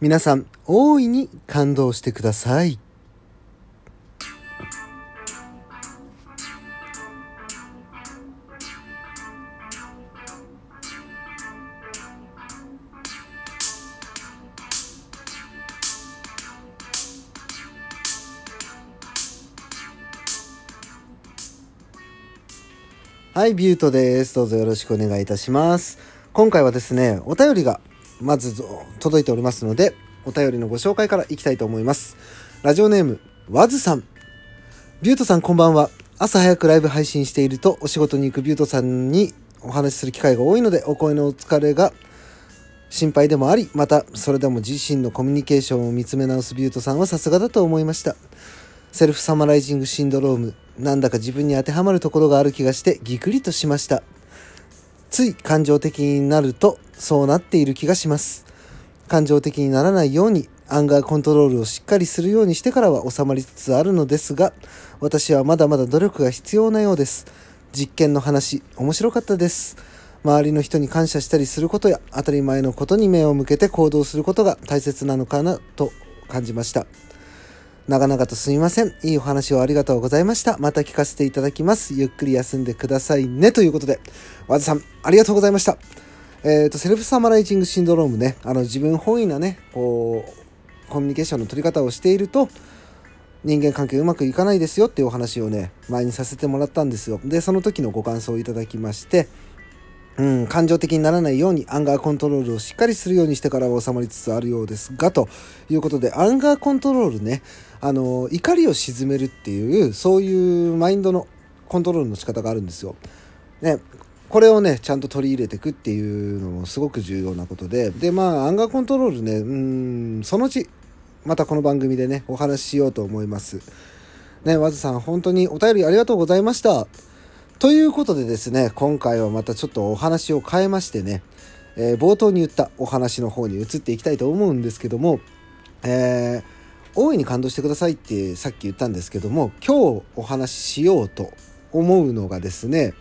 皆さん大いに感動してくださいはい、ビュートです。どうぞよろしくお願いいたします。今回はですね、お便りがまず届いておりますので、お便りのご紹介からいきたいと思います。ラジオネーム、わずさん。ビュートさんこんばんは。朝早くライブ配信していると、お仕事に行くビュートさんにお話しする機会が多いので、お声のお疲れが心配でもあり、また、それでも自身のコミュニケーションを見つめ直すビュートさんはさすがだと思いました。セルフサマライジングシンドローム、なんだか自分に当てはまるところがある気がしてギクリとしました。つい感情的になるとそうなっている気がします。感情的にならないようにアンガーコントロールをしっかりするようにしてからは収まりつつあるのですが、私はまだまだ努力が必要なようです。実験の話、面白かったです。周りの人に感謝したりすることや当たり前のことに目を向けて行動することが大切なのかなと感じました。長々とすみません。いいお話をありがとうございました。また聞かせていただきます。ゆっくり休んでくださいね。ということで、和田さん、ありがとうございました。えっ、と、 self-summarizing syndrome ね、あの、自分本位なね、こう、コミュニケーションの取り方をしていると、人間関係うまくいかないですよっていうお話をね、前にさせてもらったんですよ。で、その時のご感想をいただきまして、うん、感情的にならないように anger control をしっかりするようにしてから収まりつつあるようですが、ということで、 anger control ね、あの、怒りを鎮めるっていう、そういうマインドのコントロールの仕方があるんですよ。ね、これをね、ちゃんと取り入れていくっていうのもすごく重要なことで、で、まあ、アンガーコントロールね、うん、そのうち、またこの番組でね、お話ししようと思います。ね、わずさん、本当にお便りありがとうございました。ということでですね、今回はまたちょっとお話を変えましてね、えー冒頭に言ったお話の方に移っていきたいと思うんですけども、えー大いに感動してくださいってさっき言ったんですけども、今日お話ししようと思うのがですね、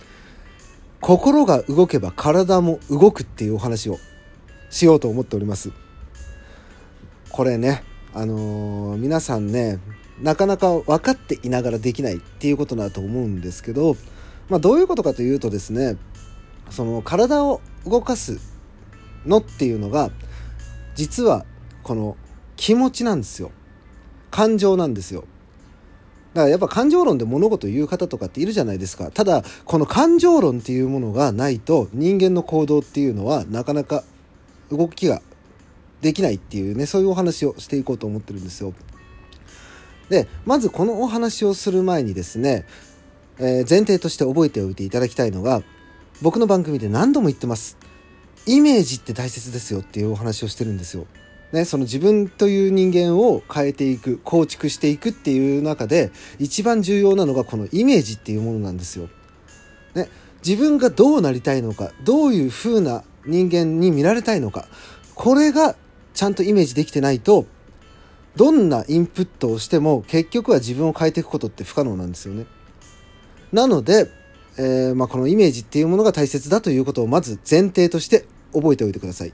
心が動けば体も動くっていうお話をしようと思っております。これね、あのー皆さんね、なかなか分かっていながらできないっていうことだと思うんですけど、まあ、どういうことかというとですねその体を動かすのっていうのが実はこの気持ちなんですよ。感情なんですよ。だからやっぱ感情論で物事を言う方とかっているじゃないですか。ただこの感情論っていうものがないと人間の行動っていうのはなかなか動きができないっていうねそういうお話をしていこうと思ってるんですよ。でまずこのお話をする前にですねえ前提として覚えておいていただきたいのが僕の番組で何度も言ってますイメージって大切ですよっていうお話をしてるんですよ。ね、その自分という人間を変えていく構築していくっていう中で一番重要なのがこのイメージっていうものなんですよ。ね、自分がどうなりたいのかどういう風な人間に見られたいのかこれがちゃんとイメージできてないとどんなインプットをしても結局は自分を変えていくことって不可能なんですよね。なので、えーまあ、このイメージっていうものが大切だということをまず前提として覚えておいてください。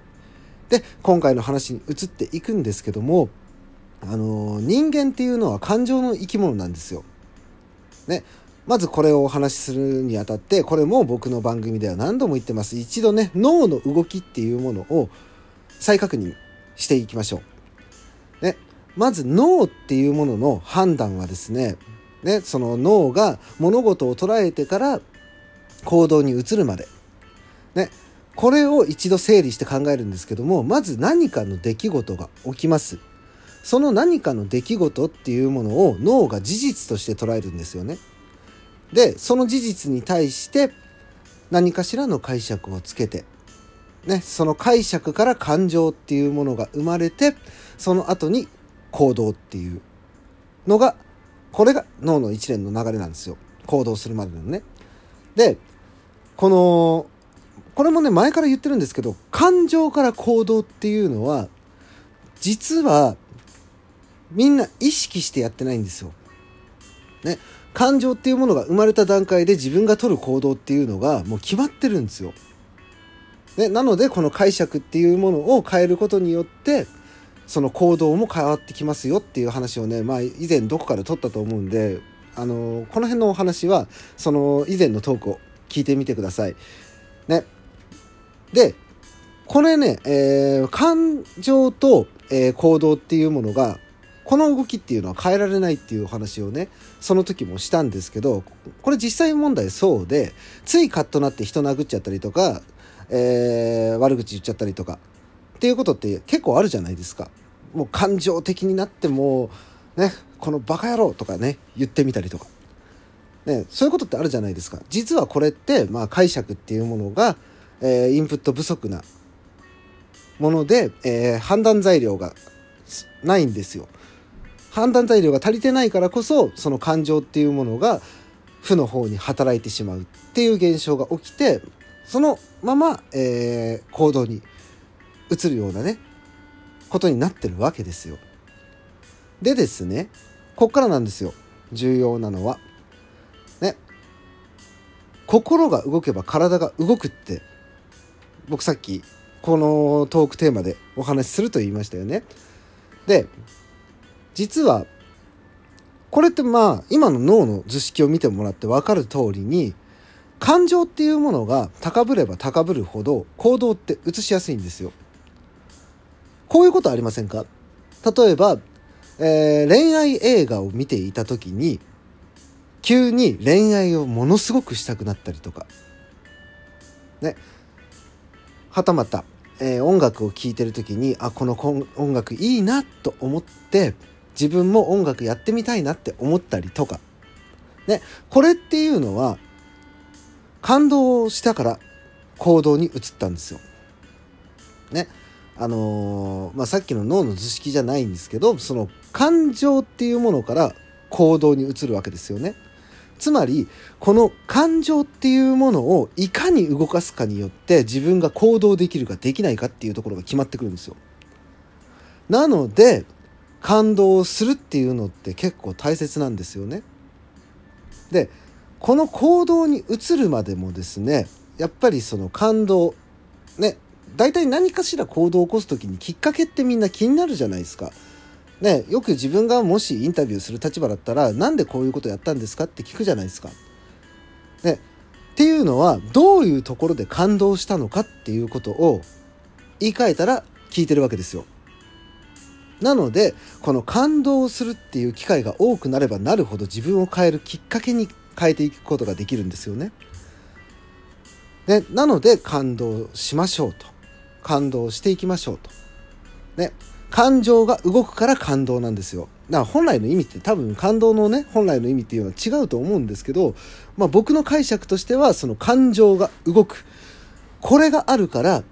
で、今回の話に移っていくんですけども、あのー人間っていうのは感情の生き物なんですよ。ね。まずこれをお話しするにあたって、これも僕の番組では何度も言ってます。一度ね、脳の動きっていうものを再確認していきましょう。ね。まず脳っていうものの判断はですね、ね、その脳が物事を捉えてから行動に移るまで、ね、これを一度整理して考えるんですけどもまず何かの出来事が起きます。その何かの出来事っていうものを脳が事実として捉えるんですよね。でその事実に対して何かしらの解釈をつけてね、その解釈から感情っていうものが生まれてその後に行動っていうのがこれが脳の一連の流れなんですよ行動するまでのね。でこのこれもね前から言ってるんですけど感情から行動っていうのは実はみんな意識してやってないんですよ。ね、感情っていうものが生まれた段階で自分が取る行動っていうのがもう決まってるんですよ。ね、なのでこの解釈っていうものを変えることによってその行動も変わってきますよっていう話をね、まあ、以前どこかで撮ったと思うんであのこの辺のお話はその以前のトークを聞いてみてください。ね、でこれね、えー、感情と、えー、行動っていうものがこの動きっていうのは変えられないっていうお話をねその時もしたんですけどこれ実際問題そうでついカッとなって人殴っちゃったりとか、えー、悪口言っちゃったりとかっていうことって結構あるじゃないですか。もう感情的になってもねこのバカ野郎とかね言ってみたりとか。ね、そういうことってあるじゃないですか。実はこれって、まあ、解釈っていうものが、えー、インプット不足なもので、えー、判断材料がないんですよ。判断材料が足りてないからこそその感情っていうものが負の方に働いてしまうっていう現象が起きてそのまま、えー、行動に移るようなねことになってるわけですよ。でですねこっからなんですよ重要なのは。ね心が動けば体が動くって僕さっきこのトークテーマでお話しすると言いましたよね。で実はこれってまあ今の脳の図式を見てもらって分かる通りに感情っていうものが高ぶれば高ぶるほど行動って移しやすいんですよ。こういうことありませんか？例えば、えー、恋愛映画を見ていた時に急に恋愛をものすごくしたくなったりとかねはたまた、えー、音楽を聴いてる時にあこの音楽いいなと思って自分も音楽やってみたいなって思ったりとか。ね、これっていうのは、感動したから行動に移ったんですよ。ね。あのー、まあ、さっきの脳の図式じゃないんですけど、その感情っていうものから行動に移るわけですよね。つまり、この感情っていうものをいかに動かすかによって自分が行動できるかできないかっていうところが決まってくるんですよ。なので、感動をするっていうのって結構大切なんですよね。でこの行動に移るまでもですねやっぱりその感動ね大体何かしら行動を起こす時にきっかけってみんな気になるじゃないですか。ね、よく自分がもしインタビューする立場だったらなんでこういうことやったんですかって聞くじゃないですか。ね、っていうのはどういうところで感動したのかっていうことを言い換えたら聞いてるわけですよ。なのでこの感動するっていう機会が多くなればなるほど自分を変えるきっかけに変えていくことができるんですよね。ねなので感動しましょうと感動していきましょうと。ね感情が動くから感動なんですよ。だから本来の意味って多分感動のね本来の意味っていうのは違うと思うんですけど、まあ、僕の解釈としてはその感情が動くこれがあるから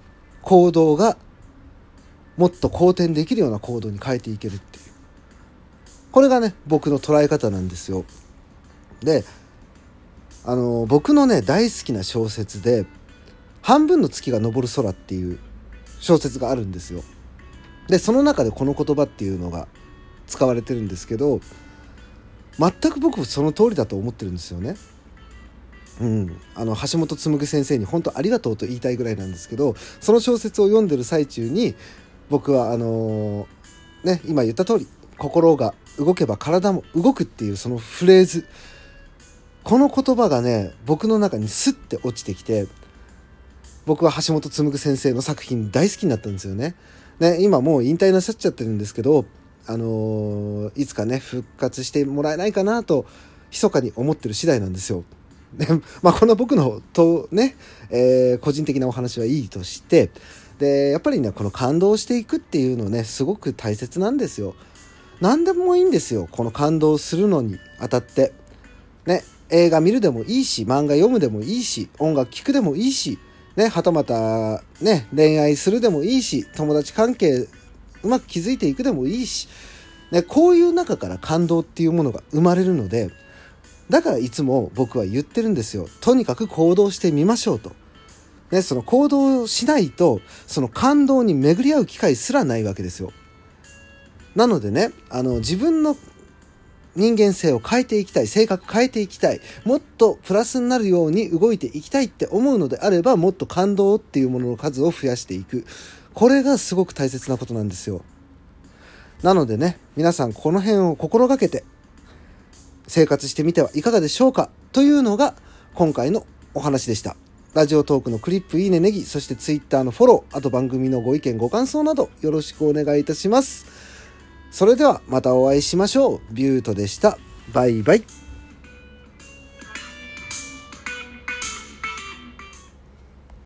行動がもっと好転できるような行動に変えていけるっていうこれがね僕の捉え方なんですよであの僕のね大好きな小説で「半分の月が昇る空」っていう小説があるんですよ。でその中でこの言葉っていうのが使われてるんですけど全く僕その通りだと思ってるんですよね。うん、あの橋本紡先生に本当ありがとうと言いたいぐらいなんですけどその小説を読んでる最中に僕はあのー、ね今言った通り心が動けば体も動くっていうそのフレーズ。この言葉がね僕の中にスッて落ちてきて僕は橋本紡先生の作品大好きになったんですよね。ね今もう引退なさっちゃってるんですけど、あのー、いつかね復活してもらえないかなと密かに思ってる次第なんですよ。でまあこの僕のとね、えー、個人的なお話はいいとしてでやっぱりねこの感動していくっていうのねすごく大切なんですよ何でもいいんですよこの感動するのにあたってね映画見るでもいいし漫画読むでもいいし音楽聴くでもいいしねはたまたね恋愛するでもいいし友達関係うまく築いていくでもいいし、ね、こういう中から感動っていうものが生まれるのでだからいつも僕は言ってるんですよとにかく行動してみましょうとね、その行動しないとその感動に巡り合う機会すらないわけですよ。なのでねあの自分の人間性を変えていきたい性格変えていきたいもっとプラスになるように動いていきたいって思うのであればもっと感動っていうものの数を増やしていく。これがすごく大切なことなんですよ。なのでね皆さんこの辺を心がけて生活してみてはいかがでしょうか？というのが今回のお話でした。ラジオトークのクリップいいねネギそして Twitter のフォローあと番組のご意見ご感想などよろしくお願いいたします。それではまたお会いしましょう。ビュートでした。バイバイ。